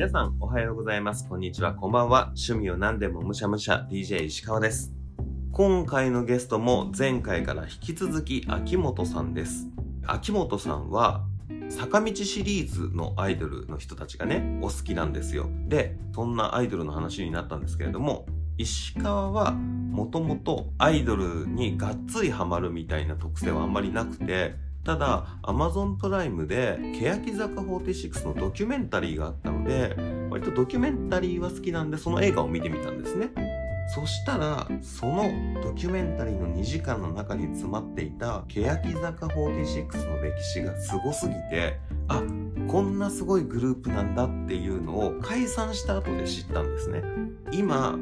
皆さんおはようございます。こんにちは、こんばんは。趣味を何でもむしゃむしゃ DJ 石川です。今回のゲストも前回から引き続き秋元さんです。秋元さんは坂道シリーズのアイドルの人たちがね、お好きなんですよ。で、そんなアイドルの話になったんですけれども、石川はもともとアイドルにがっつりハマるみたいな特性はあんまりなくて、ただ Amazon プライムで欅坂46のドキュメンタリーがあったので割とドキュメンタリーは好きなんでその映画を見てみたんですね。そしたらそのドキュメンタリーの2時間の中に詰まっていた欅坂46の歴史がすごすぎてあこんなすごいグループなんだっていうのを解散した後で知ったんですね。今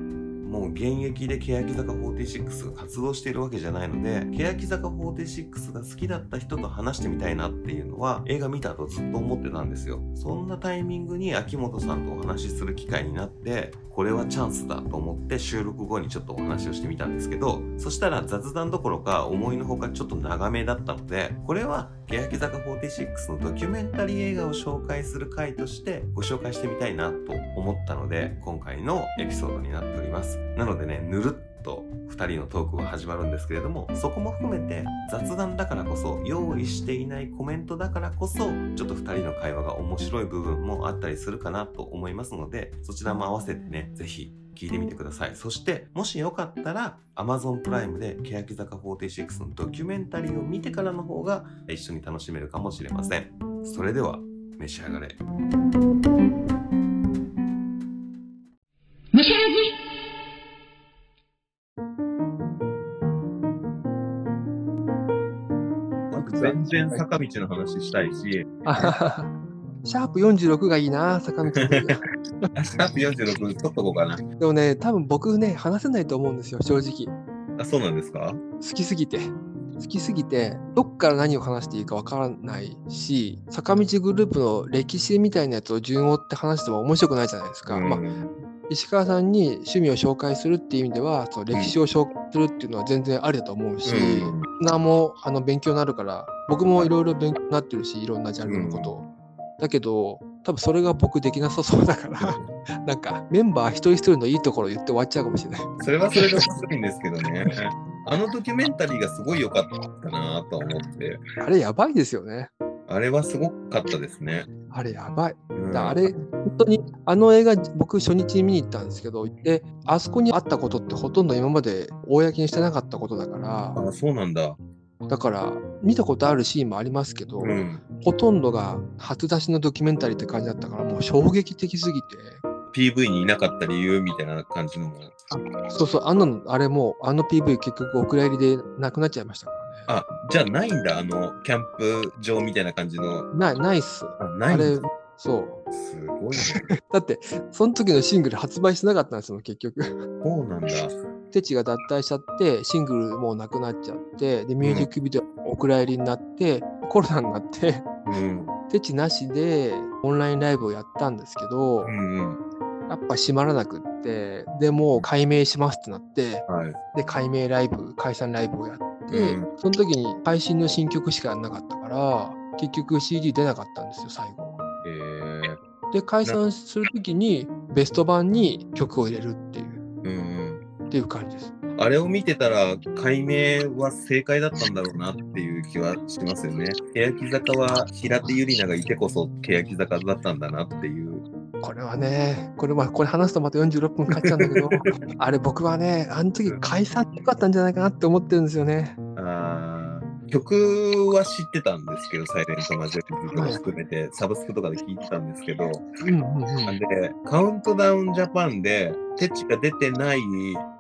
もう現役で欅坂46が活動しているわけじゃないので欅坂46が好きだった人と話してみたいなっていうのは映画見た後ずっと思ってたんですよ。そんなタイミングに秋元さんとお話しする機会になってこれはチャンスだと思って収録後にちょっとお話をしてみたんですけどそしたら雑談どころか思いのほかちょっと長めだったのでこれは欅坂46のドキュメンタリー映画を紹介する回としてご紹介してみたいなと思ったので今回のエピソードになっております。なのでねぬるっと2人のトークが始まるんですけれどもそこも含めて雑談だからこそ用意していないコメントだからこそちょっと2人の会話が面白い部分もあったりするかなと思いますのでそちらも合わせてね是非聞いてみてください。そしてもしよかったら Amazon プライムで欅坂46のドキュメンタリーを見てからの方が一緒に楽しめるかもしれません。それでは召し上がれ。全然坂道の話したいし シャープ46がいいな、坂道で。シャープ46取っとこうかなでもね、多分僕ね、話せないと思うんですよ、正直。あそうなんですか？好きすぎて。好きすぎて、どっから何を話していいかわからないし、坂道グループの歴史みたいなやつを順を追って話しても面白くないじゃないですか。うんまあ、石川さんに趣味を紹介するっていう意味では、その歴史を紹介するっていうのは全然ありだと思うし、うん何もあの勉強になるから、僕もいろいろ勉強になってるし、いろんなジャンルのことを。だけど、多分それが僕できなさそうだから、なんかメンバー一人一人のいいところを言って終わっちゃうかもしれない。それはそれで面白いんですけどね。あのドキュメンタリーがすごい良かったなと思って、あれやばいですよね。あれはすごかったですね。あれやばい。うんだあれ、本当に、あの映画、僕初日に見に行ったんですけど、で、あそこにあったことってほとんど今まで公にしてなかったことだから、あ、そうなんだ。だから、見たことあるシーンもありますけど、うん。ほとんどが初出しのドキュメンタリーって感じだったから、もう衝撃的すぎて、PV にいなかった理由みたいな感じのも。そうそう、あの、あれもう、あの PV 結局お蔵入りでなくなっちゃいましたか。あ、じゃあないんだ。あの、キャンプ場みたいな感じの。ない、ないっす。あ、ないそう。すごいね。だって、その時のシングル発売してなかったんですよ、結局。そうなんだ。テチが脱退しちゃって、シングルもうなくなっちゃって、で、ミュージックビデオお蔵入りになって、コロナになって、うん。テチなしでオンラインライブをやったんですけど、うんうん。やっぱ閉まらなくって、で、もう解明しますってなって、はい。で、解明ライブ、解散ライブをやって、うんその時に配信の新曲しかなかったから、結局 CD 出なかったんですよ、最後。えー、で、解散する時にベスト版に曲を入れるっていう、うんうん。っていう感じです。あれを見てたら、解明は正解だったんだろうなっていう気はしますよね。欅坂は平手友梨奈がいてこそ欅坂だったんだなっていう。これはね、これはこれ話すとまた46分かかっちゃうんだけど、あれ僕はね、あの時解散ってよかったんじゃないかなって思ってるんですよね。曲は知ってたんですけど、サイレントマジョリティとか含めて、サブスクとかで聞いてたんですけど、うんうんうん。で、カウントダウンジャパンで、テチが出てない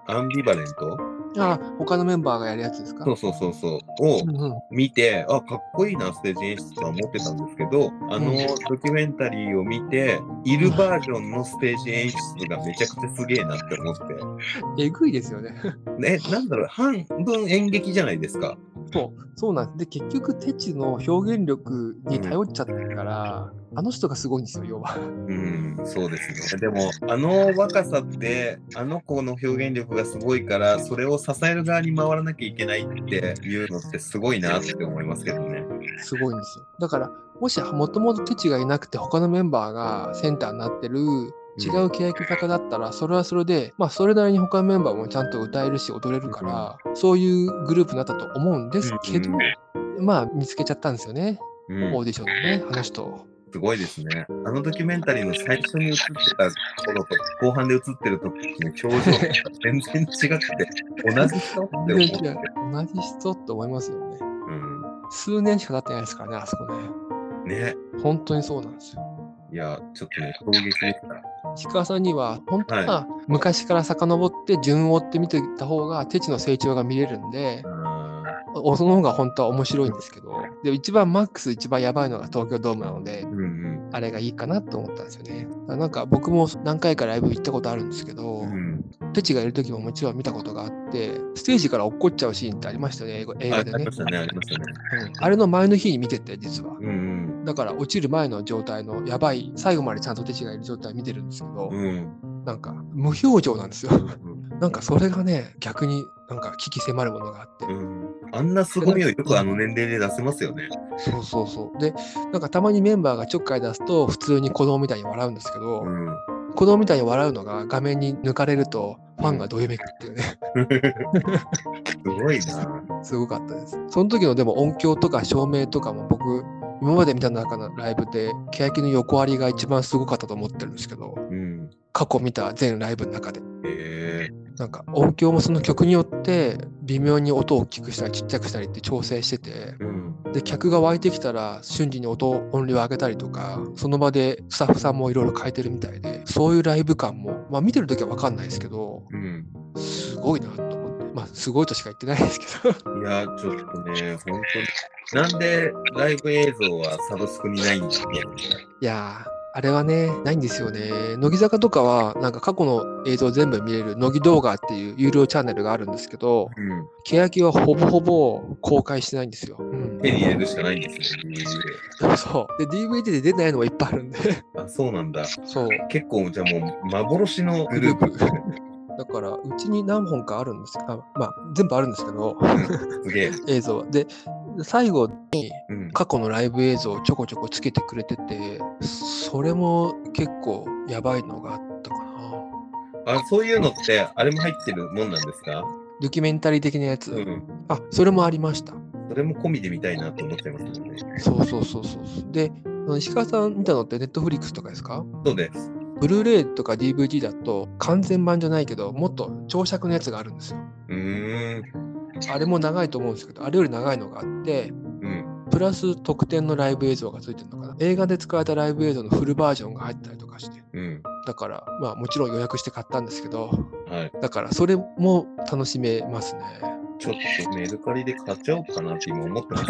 アンビバレントあ、他のメンバーがやるやつですか？そうそうそうそう。をうんうん見て、あ、かっこいいな、ステージ演出とは思ってたんですけど、あのうんドキュメンタリーを見て、いるバージョンのステージ演出がめちゃくちゃすげえなって思って。えぐいですよね。ね、なんだろう、半分演劇じゃないですか。そう、そうなんです。で、結局、テチの表現力に頼っちゃってるから、あの人がすごいんですよ、要は。うん、そうですね。でも、あの若さって、あの子の表現力がすごいから、それを支える側に回らなきゃいけないっていうのってすごいなって思いますけどね。すごいんですよ。だから、もしもともとテチがいなくて、他のメンバーがセンターになってる、違う欅坂だったら、それはそれで、まあ、それなりに他のメンバーもちゃんと歌えるし、踊れるから、そういうグループになったと思うんですけど、まあ、見つけちゃったんですよね。うんオーディションでね、あの人を。すごいですね。あのドキュメンタリーの最初に映ってた頃と後半で映ってる時の表情が 全然違くて、同じ人って思同じ人って思いますよね。数年しか経ってないですからね、あそこね。うん。ね。本当にそうなんですよ。いや、ちょっとね、衝撃でした。石川さんには、本当はは昔から遡って順を追って見てた方が、テチの成長が見れるんで、おその方が本当は面白いんですけど、で一番マックス一番やばいのが東京ドームなので、うんうん。あれがいいかなと思ったんですよね。なんか僕も何回かライブ行ったことあるんですけど、うん、テチがいる時ももちろん見たことがあって、ステージから落っこっちゃうシーンってありましたよね、映画でねあね、ね。うんあれの前の日に見てて、実は。うんうん。だから落ちる前の状態のやばい、最後までちゃんとテチがいる状態見てるんですけど、うん。なんか無表情なんですよ。うん なんかそれがね、逆になんか危機迫るものがあって。うん、あんな凄みをよくあの年齢で出せますよね。そうそうそう。で、なんかたまにメンバーがちょっかい出すと、普通に子供みたいに笑うんですけど、うん。子供みたいに笑うのが画面に抜かれると、ファンがどよめくっていうね、すごいな。すごかったです。その時のでも音響とか照明とかも僕、今まで見た中のライブで、欅の横割りが一番すごかったと思ってるんですけど、うん。過去見た全ライブの中で。えなんか音響もその曲によって微妙に音を大きくしたりちっちゃくしたりって調整しててえうん。で客が湧いてきたら瞬時に音音量を上げたりとかその場でスタッフさんもいろいろ変えてるみたいでそういうライブ感もまあ見てる時は分かんないですけどうん。すごいなとまあすごいとしか言ってないですけどいや、ちょっとね、本当に。なんでライブ映像はサブスクにないんですかいやーあれはねないんですよね乃木坂とかはなんか過去の映像全部見れる乃木動画っていう有料チャンネルがあるんですけどうん。欅はほぼほぼ公開してないんですよ、うん手に入れるしかないんですね、DVD そう。で、DVD で出ないのもいっぱいあるんで、で。あ、そうなんだ。そう。結構、じゃあもう幻のグループ。だから、うちに何本かあるんですあまあ、全部あるんですけど。映像は。で、最後にうん。過去のライブ映像をちょこちょこつけてくれてて、それも結構やばいのがあったかな。あ、そういうのって、あれも入ってるもんなんですか？ドキュメンタリー的なやつ。うん。あ、それもありました。それも込みで見たいなと思っちゃいますよね。そうそうそうそう。で、石川さん見たのってネットフリックスとかですか？そうです。ブルーレイとか DVD だと完全版じゃないけど、もっと長尺のやつがあるんですよ。あれも長いと思うんですけど、あれより長いのがあって、うん。プラス特典のライブ映像がついてるのかな。映画で使われたライブ映像のフルバージョンが入ったりとかして。うん。だから、まあもちろん予約して買ったんですけど、はい。だからそれも楽しめますね。ちょっとメルカリで買っちゃおうかなって今思ってます、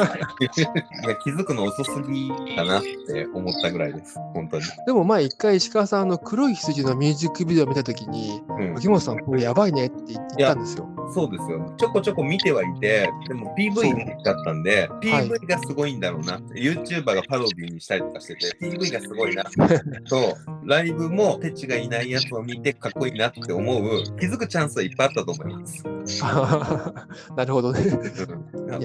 気づくの遅すぎかなって思ったぐらいです。本当に。でも前一回石川さんあの黒い羊のミュージックビデオ見たときに、うん。秋元さんこれやばいねって言ったんですよ。そうですよ。ちょこちょこ見てはいて、でも PV だったんで、はい PV がすごいんだろうな。YouTuber がパロディにしたりとかしてて、PV がすごいな。と、ライブもテチがいないやつを見てかっこいいなって思う、気づくチャンスはいっぱいあったと思います。なるほどね。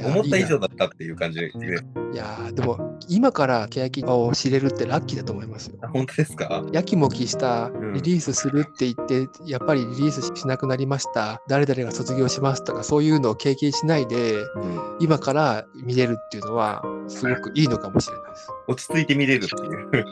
思った以上だったっていう感じで。いやーでも今から欅を知れるってラッキーだと思いますよ。あ本当ですか？やきもきしたんリリースするって言って、やっぱりリリースしなくなりました、誰々が卒業しますとか、そういうのを経験しないで、うん。今から見れるっていうのは、すごくいいのかもしれないです。落ち着いて見れるっていう。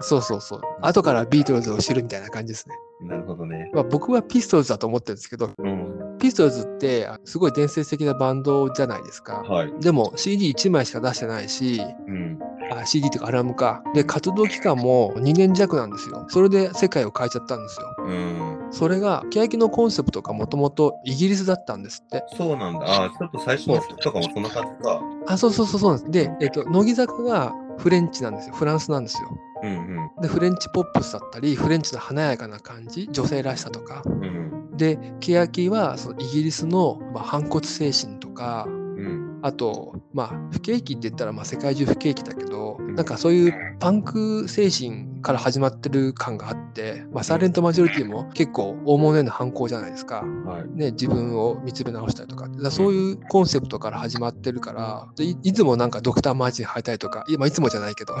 そうそうそう。後からビートルズを知るみたいな感じですね。なるほどね。まあ、僕はピストルズだと思ってるんですけど、うん。ピストルズってあすごい伝説的なバンドじゃないですか。はい。でも CD1 枚しか出してないし、うん。あ CD とかアルバムか。で、活動期間も2年弱なんですよ。それで世界を変えちゃったんですよ。うん。それが、欅のコンセプトがもともとイギリスだったんですって。そうなんだ。あ、ちょっと最初の曲とかもそんな感じか。あ、そうそうそうそうなんです。で、えっと、乃木坂がフレンチなんですよ。フランスなんですよ。うんで、フレンチポップスだったり、フレンチの華やかな感じ、女性らしさとか。うん。うん。で、欅はそのイギリスの、まあ、反骨精神とか、うん。あと、まあ、不景気って言ったらまあ世界中不景気だけど、うんなんかそういうパンク精神から始まってる感があって、まあ、サイレントマジョリティも結構大物への反抗じゃないですか。はい。ね、自分を見つめ直したりとかだそういうコンセプトから始まってるからいいつもなんかドクターマーチン履いたりとかい,、まあ、いつもじゃないけど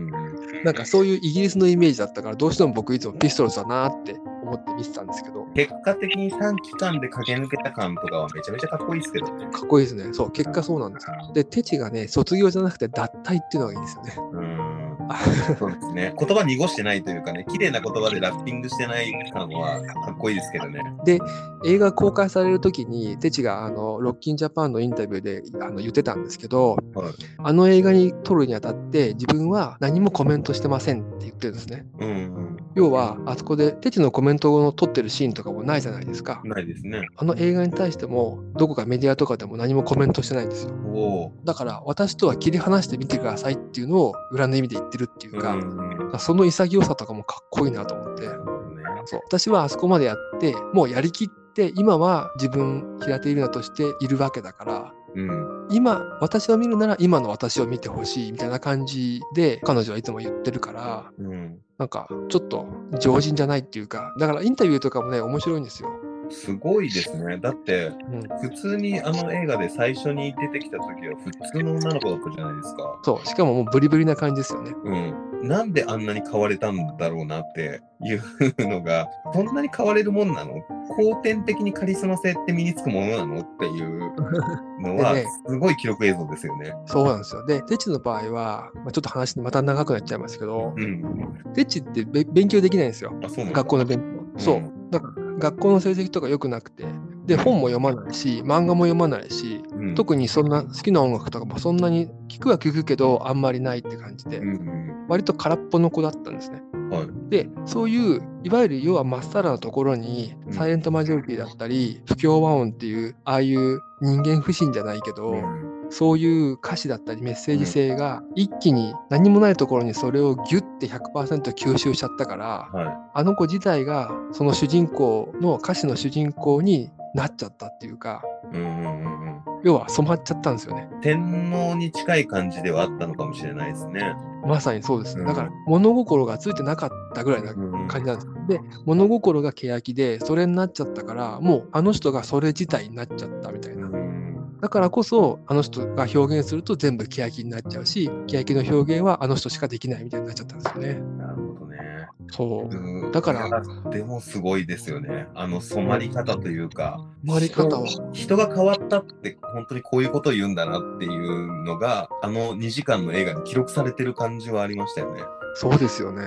なんかそういうイギリスのイメージだったからどうしても僕いつもピストルズだなって思って見てたんですけど結果的に短期間で駆け抜けた感とかはめちゃめちゃかっこいいですけどね。かっこいいですねそう結果そうなんですよでテチがね卒業じゃなくて脱退っていうのがいいんですよねうん。そうですね。言葉濁してないというかね、綺麗な言葉でラッピングしてない感はかっこいいですけどね。映画公開される時にテチがあのロッキンジャパンのインタビューであの言ってたんですけどはい。あの映画に撮るにあたって自分は何もコメントしてませんって言ってるんですねうん要はあそこでテチのコメントを撮ってるシーンとかもないじゃないですかうん。ないですね。あの映画に対してもどこかメディアとかでも何もコメントしてないんですよ。だから私とは切り離してみてくださいっていうのを裏の意味で言ってるっていうか、うんうんその潔さとかもかっこいいなと思ってね。そう私はあそこまでやってもうやりきって今は自分平手友梨奈としているわけだからうん。今私を見るなら今の私を見てほしいみたいな感じで彼女はいつも言ってるからうん。なんかちょっと常人じゃないっていうかだからインタビューとかもね面白いんですよ。すごいですね。だって、うん、普通にあの映画で最初に出てきた時は普通の女の子だったじゃないですか。そうしかももうブリブリな感じですよね。うん。なんであんなに変われたんだろうなっていうのが、そんなに変われるもんなの？後天的にカリスマ性って身につくものなのっていうのは すごい記録映像ですよね。そうなんですよ。で、テチの場合は、まあ、ちょっと話また長くなっちゃいますけど、うん。テチってべ勉強できないんですよ。あ、そうなんだ学校の勉強。そうう。だから学校の成績とか良くなくて、で、本も読まないし、漫画も読まないし、うん、特にそんな好きな音楽とかもそんなに聞くは聞くけど、あんまりないって感じでう、ん割と空っぽの子だったんですね。うん。はい。で、そういう、いわゆる要はまっさらなところに、うんサイレントマジョリティだったり、不協和音っていう、ああいう人間不信じゃないけど、うんそういう歌詞だったりメッセージ性が一気に何もないところにそれをギュッて100%吸収しちゃったからはあの子自体がその主人公の歌詞の主人公になっちゃったっていうかい。うんうんうんうん。要は染まっちゃったんですよね。天皇に近い感じではあったのかもしれないですね。まさにそうです。ねうん。だから物心がついてなかったぐらいなうん感じなんです。で物心が欅でそれになっちゃったからもうあの人がそれ自体になっちゃったみたいな。うんだからこそあの人が表現すると全部欅になっちゃうし欅の表現はあの人しかできないみたいになっちゃったんですよねなるほどね。そううんだからでもすごいですよね。あの染まり方というか。回り方は人人が変わったって本当にこういうことを言うんだなっていうのがあの2時間の映画に記録されてる感じはありましたよね。そうですよね。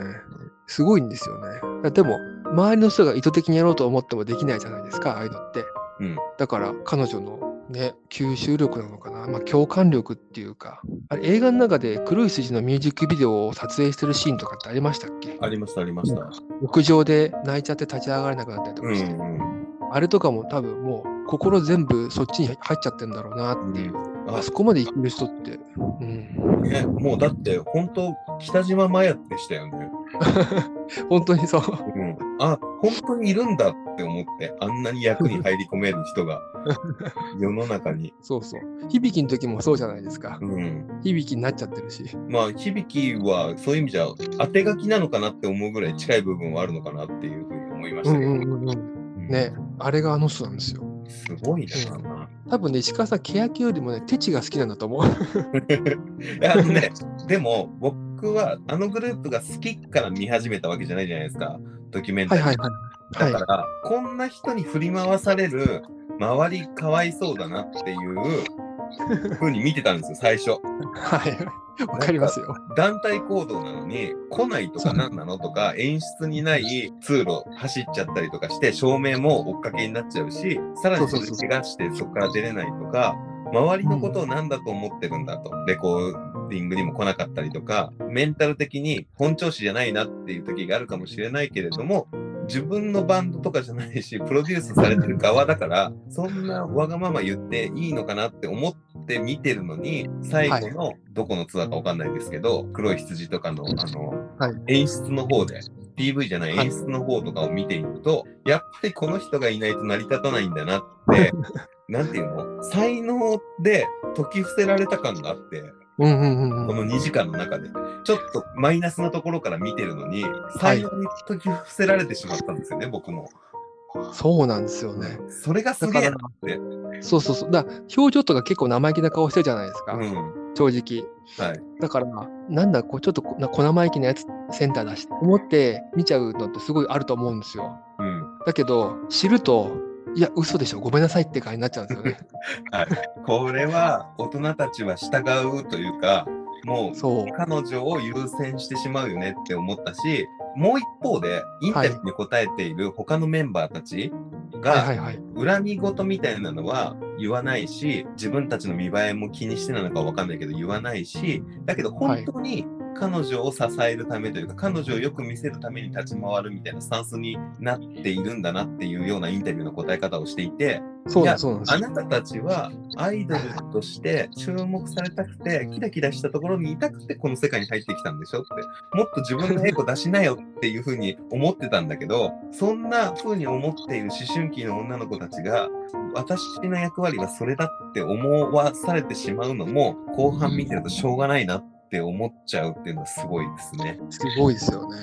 すごいんですよね。でも、周りの人が意図的にやろうと思ってもできないじゃないですか、ああいうのって。うん。だから、彼女のね、吸収力なのかな、まあ、共感力っていうか、あれ映画の中で黒い筋のミュージックビデオを撮影してるシーンとかってありましたっけ？ありましたありました。屋上で泣いちゃって立ち上がれなくなったりとうかして、んうん。あれとかも多分もう心全部そっちに入っちゃってんだろうなっていう。ああそこまで生きる人って、うん、ね、もうだって本当北島麻也でしたよね。本当にそう。うん。あ、本当にいるんだって思って、あんなに役に入り込める人が 世の中に。そうそう。響きの時もそうじゃないですか。うん。響きになっちゃってるし。まあ、響はそういう意味じゃ当て書きなのかなって思うぐらい近い部分はあるのかなっていうふうに思いましたけど。うんうんうんうん。うんね、あれがあの人なんですよ。すごいな。多分ね、石川さん、欅よりもね、テチが好きなんだと思う。いやあのね、でも僕はあのグループが好きから見始めたわけじゃないじゃないですか、ドキュメンタリー。はいはいはい。はいだから、こんな人に振り回される周りかわいそうだなっていう ふうに見てたんですよ、最初。はい。わかりますよ。団体行動なのに来ないとか何なのとか演出にない通路走っちゃったりとかして照明も追っかけになっちゃうしさらにそれ怪我してそこから出れないとか周りのことを何だと思ってるんだと、レコーディングにも来なかったりとかメンタル的に本調子じゃないなっていう時があるかもしれないけれども自分のバンドとかじゃないしプロデュースされてる側だからそんなわがまま言っていいのかなって思って見てるのに最後のどこのツアーかわかんないですけど黒い羊とかのあの、はい。演出の方で PV じゃないはい。演出の方とかを見ていると、やっぱりこの人がいないと成り立たないんだなって、なんていうの？才能で解き伏せられた感があって、うんうんうんうん。この2時間の中で。ちょっとマイナスなところから見てるのに、才能に解き伏せられてしまったんですよね、僕も。そうなんですよね。それがすげえなって。そうそうそう。だ表情とか結構生意気な顔してるじゃないですか、うん。正直。はい。だから、なんだ、こうちょっとこな小生意気なやつセンター出して、思って見ちゃうのってすごいあると思うんですよ。うん。だけど、知ると、いや、嘘でしょ、ごめんなさいって感じになっちゃうんですよね。これは大人たちは従うというか、もうそう。彼女を優先してしまうよねって思ったし、もう一方で、インタビューに答えている他のメンバーたちが、はいはいはい。恨み事みたいなのは言わないし、自分たちの見栄えも気にしてなのかわかんないけど言わないし、だけど本当に彼女を支えるためというか、彼女をよく見せるために立ち回るみたいなスタンスになっているんだなっていうようなインタビューの答え方をしていて、そうあなたたちはアイドルとして注目されたくて、キラキラしたところにいたくて、この世界に入ってきたんでしょって、もっと自分のエゴ出しなよっていうふうに思ってたんだけど、そんなふうに思っている思春期の女の子たちが、私の役割はそれだって思わされてしまうのも、後半見てるとしょうがないなって思っちゃうっていうのはすごいですね。すごいですよね。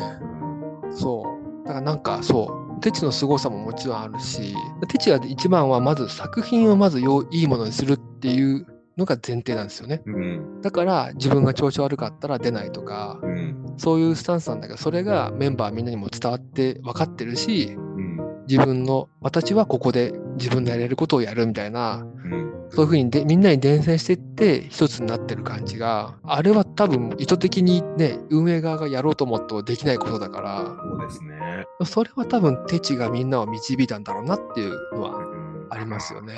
そう。だからなんかそう、テチの凄さももちろんあるし、テチは一番はまず作品をまずよいいものにするっていうのが前提なんですよね。うん。だから自分が調子悪かったら出ないとか、うん。そういうスタンスなんだけど、それがメンバーみんなにも伝わって分かってるし、うん。自分の、私はここで自分のやれることをやるみたいな、うん。そういうふうにでみんなに伝染していって一つになってる感じが、あれは多分意図的にね、運営側がやろうと思ってもできないことだから、そうですね。それは多分テチがみんなを導いたんだろうなっていうのはうんありますよね。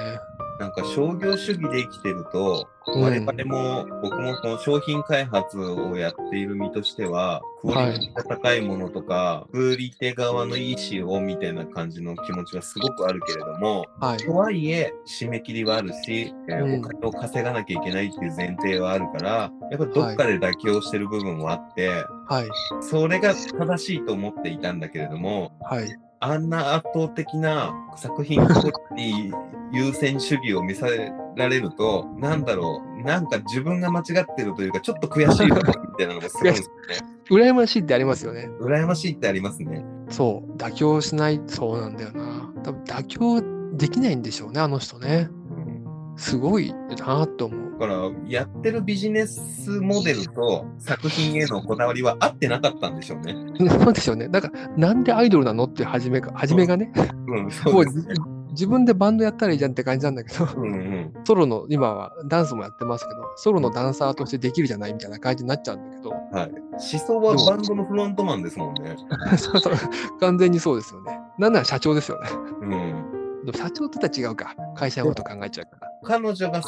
なんか商業主義で生きてると、うん我々も、僕もその商品開発をやっている身としては、クオリティが高いものとか、売り手側の意思をみたいな感じの気持ちはすごくあるけれども、はい。とはいえ、締め切りはあるし、えお金を稼がなきゃいけないっていう前提はあるから、やっぱどっかで妥協してる部分もあって、はい。それが正しいと思っていたんだけれども、はい。あんな圧倒的な作品クオリティ優先主義を見せられると、なんだろう、なんか自分が間違ってるというか、ちょっと悔しいなみたいなのがすごいんですよね。羨ましいってありますよね。羨ましいってありますね。そう。妥協しない、そうなんだよな。多分妥協できないんでしょうね、あの人ね。うんすごいなと思う。だから、やってるビジネスモデルと作品へのこだわりは合ってなかったんでしょうね。そうでしょうね。だから、なんでアイドルなのって初めが、初めがね、うん、も そうです。うじ自分でバンドやったらいいじゃんって感じなんだけど、うんうん。ソロの、今はダンスもやってますけど、ソロのダンサーとしてできるじゃないみたいな感じになっちゃうんだけど、はい。思想はバンドのフロントマンですもんね。そうそう、完全にそうですよね。なんなら社長ですよね。うん。でも社長とは違うか。会社のこと考えちゃうから。彼女が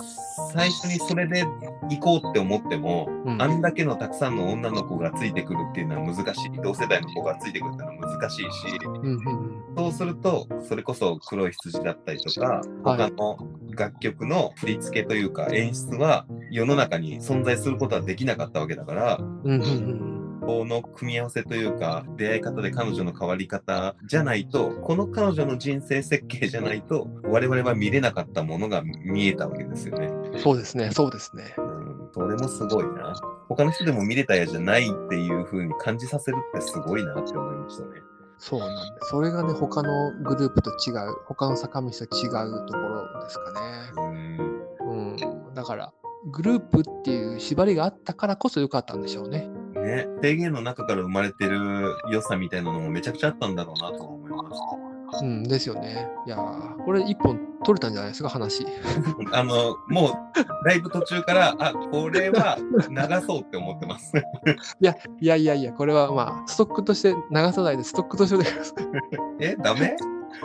最初にそれで行こうって思っても、うん。あんだけのたくさんの女の子がついてくるっていうのは難しい。同世代の子がついてくるっていうのは難しいし、うんうんうん。そうすると、それこそ黒い羊だったりとか、はい。他の楽曲の振り付けというか演出は世の中に存在することはできなかったわけだから、うんうんうんこの組み合わせというか、出会い方で彼女の変わり方じゃないと、この彼女の人生設計じゃないと、我々は見れなかったものが見えたわけですよね。うんそうですね、そうですね。うん、それもすごいな。他の人でも見れたやじゃないっていう風に感じさせるってすごいなって思いましたね。そうなんだ。それがね、他のグループと違う、他の坂道と違うところですかね。うん。うん。だから、グループっていう縛りがあったからこそ良かったんでしょうね。ね、制限の中から生まれてる良さみたいなのもめちゃくちゃあったんだろうなとは思います。うん、ですよね。いやーこれ一本取れたんじゃないですか、話。あの、もう、だいぶ途中から、あ、これは流そうって思ってます。いやいやいや、これはまあ、ストックとして流さないで、ストックとしておいてください。え、ダメ？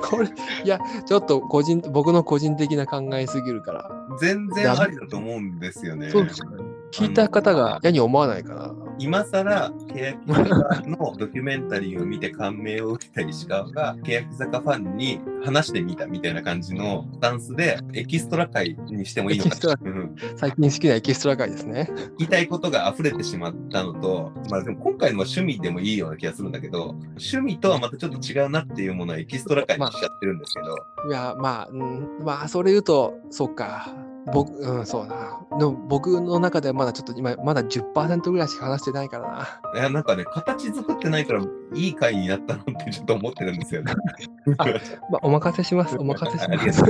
これ、いや、ちょっと個人、僕の個人的な考えすぎるから。全然ありだと思うんですよね。そうですよね。聞いた方が嫌に思わないから、今更、欅坂のドキュメンタリーを見て感銘を受けた石川が、欅坂ファンに話してみたみたいな感じのスタンスで、エキストラ界にしてもいいのかな。うん最近好きなエキストラ界ですね。言いたいことが溢れてしまったのと、まあでも今回のは趣味でもいいような気がするんだけど、趣味とはまたちょっと違うなっていうものはエキストラ界にしちゃってるんですけど、いや、まあ、うん、まあ、それ言うと、そうか。僕、うん、そうな。でも僕の中ではまだちょっと今、まだ10%ぐらいしか話してないからな。いやなんかね、形作ってないからいい回になったなってちょっと思ってるんですよね。あまあ、お任せします。お任せします。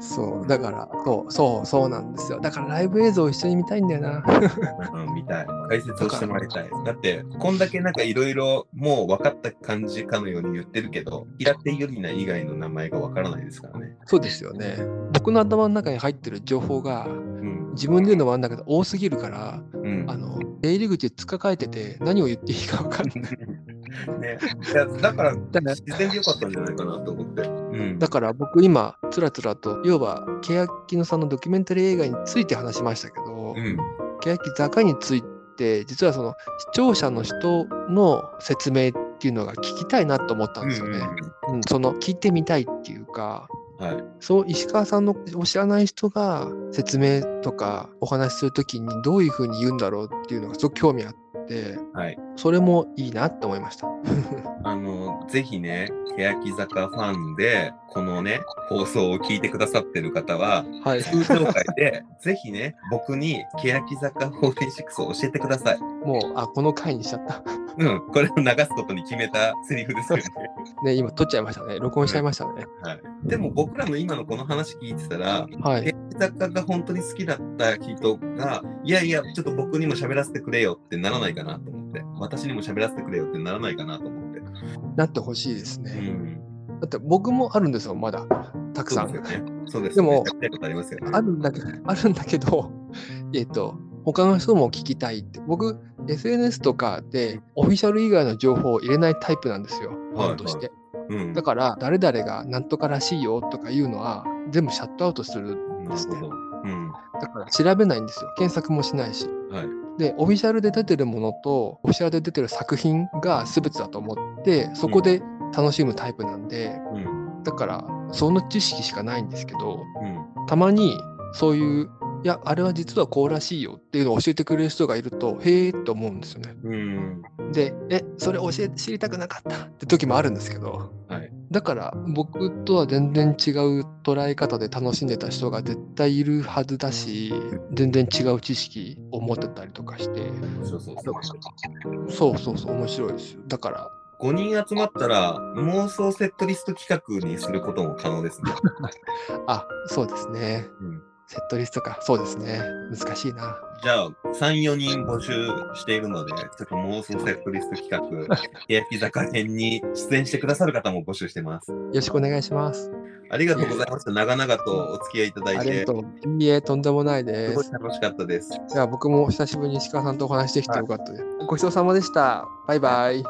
そう、だから、そう、そう、そうなんですよ。だからライブ映像を一緒に見たいんだよな。うん、見たい。解説をしてもらいたい。だって、こんだけなんかいろいろもう分かった感じかのように言ってるけど、平手友梨奈以外の名前が分からないですからね。そうですよね。僕の頭の中に入ってる情報が、うん。自分で言うのもあるんだけど、多すぎるから、うん。あの、出入り口つかかえてて、何を言っていいか分かんない。ね、だから、だから自然でよかったんじゃないかなと思って。うん。だから僕今、つらつらと、要は、欅野さんのドキュメンタリー映画について話しましたけど、うん。欅坂について、実はその視聴者の人の説明っていうのが聞きたいなと思ったんですよね。うん、その聞いてみたいっていうか、はい。そう石川さんのを知らない人が説明とかお話しするときにどういうふうに言うんだろうっていうのがすごく興味あって、はい。それもいいなって思いました。あの、ぜひね、欅坂ファンで、このね、放送を聞いてくださってる方は、はい。通常会で、ぜひね、僕に欅坂46を教えてください。もう、あ、この回にしちゃった。うん、これを流すことに決めたセリフですよね。ね、今撮っちゃいましたね。録音しちゃいましたね。はい。でも僕らの今のこの話聞いてたら、はい。欅坂が本当に好きだった人が、いやいや、ちょっと僕にも喋らせてくれよってならないかなと思って、私にも喋らせてくれよってならないかなと思って。なってほしいですうね。ん。だって僕もあるんですよ、まだ。たくさん。そうですよね。そうですでもありますよね。あるんだけど、あるんだけど、えっと、他の人も聞きたいって。僕、SNS とかでオフィシャル以外の情報を入れないタイプなんですよ、ファンとして。うん。だから、誰々がなんとからしいよとかいうのは、全部シャットアウトする。なるほど。うん。だから、調べないんですよ。検索もしないし。はい。で、オフィシャルで出てるものと、オフィシャルで出てる作品が全てだと思って、そこで楽しむタイプなんで、うん。だから、その知識しかないんですけど、うん。たまにそういう、いや、あれは実はこうらしいよっていうのを教えてくれる人がいると、へえと思うんですよね。うん。で、え、それ教え知りたくなかったって時もあるんですけど、はい。だから僕とは全然違う捉え方で楽しんでた人が絶対いるはずだし、全然違う知識を持ってたりとかして、面白そうですそうそうそう、面白いですよ。だから、5人集まったら妄想セットリスト企画にすることも可能ですね。あ、そうですね。うんセットリストか。そうですね。難しいな。じゃあ、3、4人募集しているので、ちょっと妄想セットリスト企画、欅坂編に出演してくださる方も募集してます。よろしくお願いします。ありがとうございました。長々とお付き合いいただいてありが、とう。いいえ、とんでもないですすごい。楽しかったです。いや、僕も久しぶりに石川さんとお話できてよかったです。ごちそうさまでした。バイバイ。む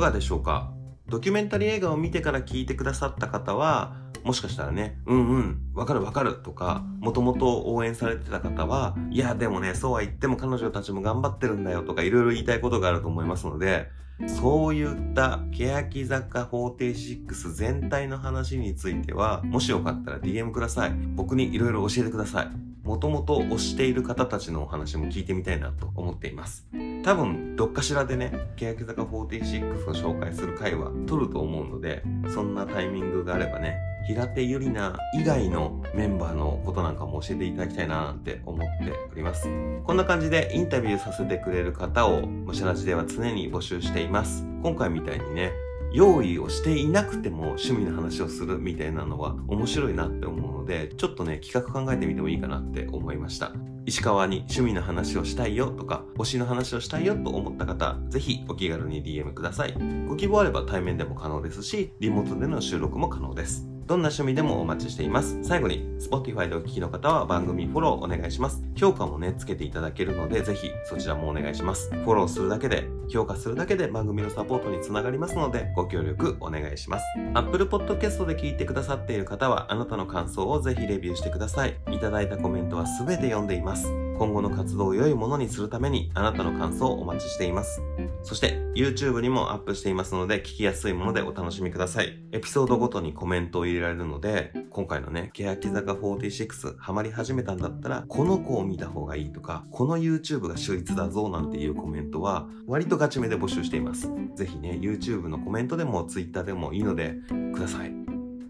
かがでしょうか？ドキュメンタリー映画を見てから聞いてくださった方は、もしかしたらね、うんうん、わかるわかるとか、もともと応援されてた方は、いや、でもね、そうは言っても彼女たちも頑張ってるんだよとか、いろいろ言いたいことがあると思いますので、そういった欅坂46全体の話については、もしよかったら DM ください。僕にいろいろ教えてください。もともと推している方たちのお話も聞いてみたいなと思っています。多分どっかしらでね欅坂46を紹介する回は撮ると思うのでそんなタイミングがあればね平手友梨奈以外のメンバーのことなんかも教えていただきたいななんて思っておりますこんな感じでインタビューさせてくれる方をむしゃらじでは常に募集しています今回みたいにね用意をしていなくても趣味の話をするみたいなのは面白いなって思うのでちょっとね企画考えてみてもいいかなって思いました。石川に趣味の話をしたいよとか推しの話をしたいよと思った方ぜひお気軽に DM ください。ご希望あれば対面でも可能ですしリモートでの収録も可能です。どんな趣味でもお待ちしています。最後に、Spotify でお聞きの方は番組フォローお願いします。評価もね、つけていただけるので、ぜひそちらもお願いします。フォローするだけで、評価するだけで番組のサポートにつながりますので、ご協力お願いします。Apple Podcast で聞いてくださっている方は、あなたの感想をぜひレビューしてください。いただいたコメントはすべて読んでいます。今後の活動を良いものにするために、あなたの感想をお待ちしています。そして YouTube にもアップしていますので聞きやすいものでお楽しみください。エピソードごとにコメントを入れられるので、今回のね、欅坂46ハマり始めたんだったら、この子を見た方がいいとか、この YouTube が秀逸だぞなんていうコメントは割とガチめで募集しています。ぜひね、YouTube のコメントでも Twitter でもいいのでください。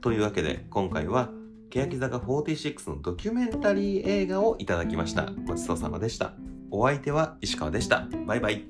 というわけで今回は欅坂46のドキュメンタリー映画をいただきました。ごちそうさまでした。お相手は石川でした。バイバイ。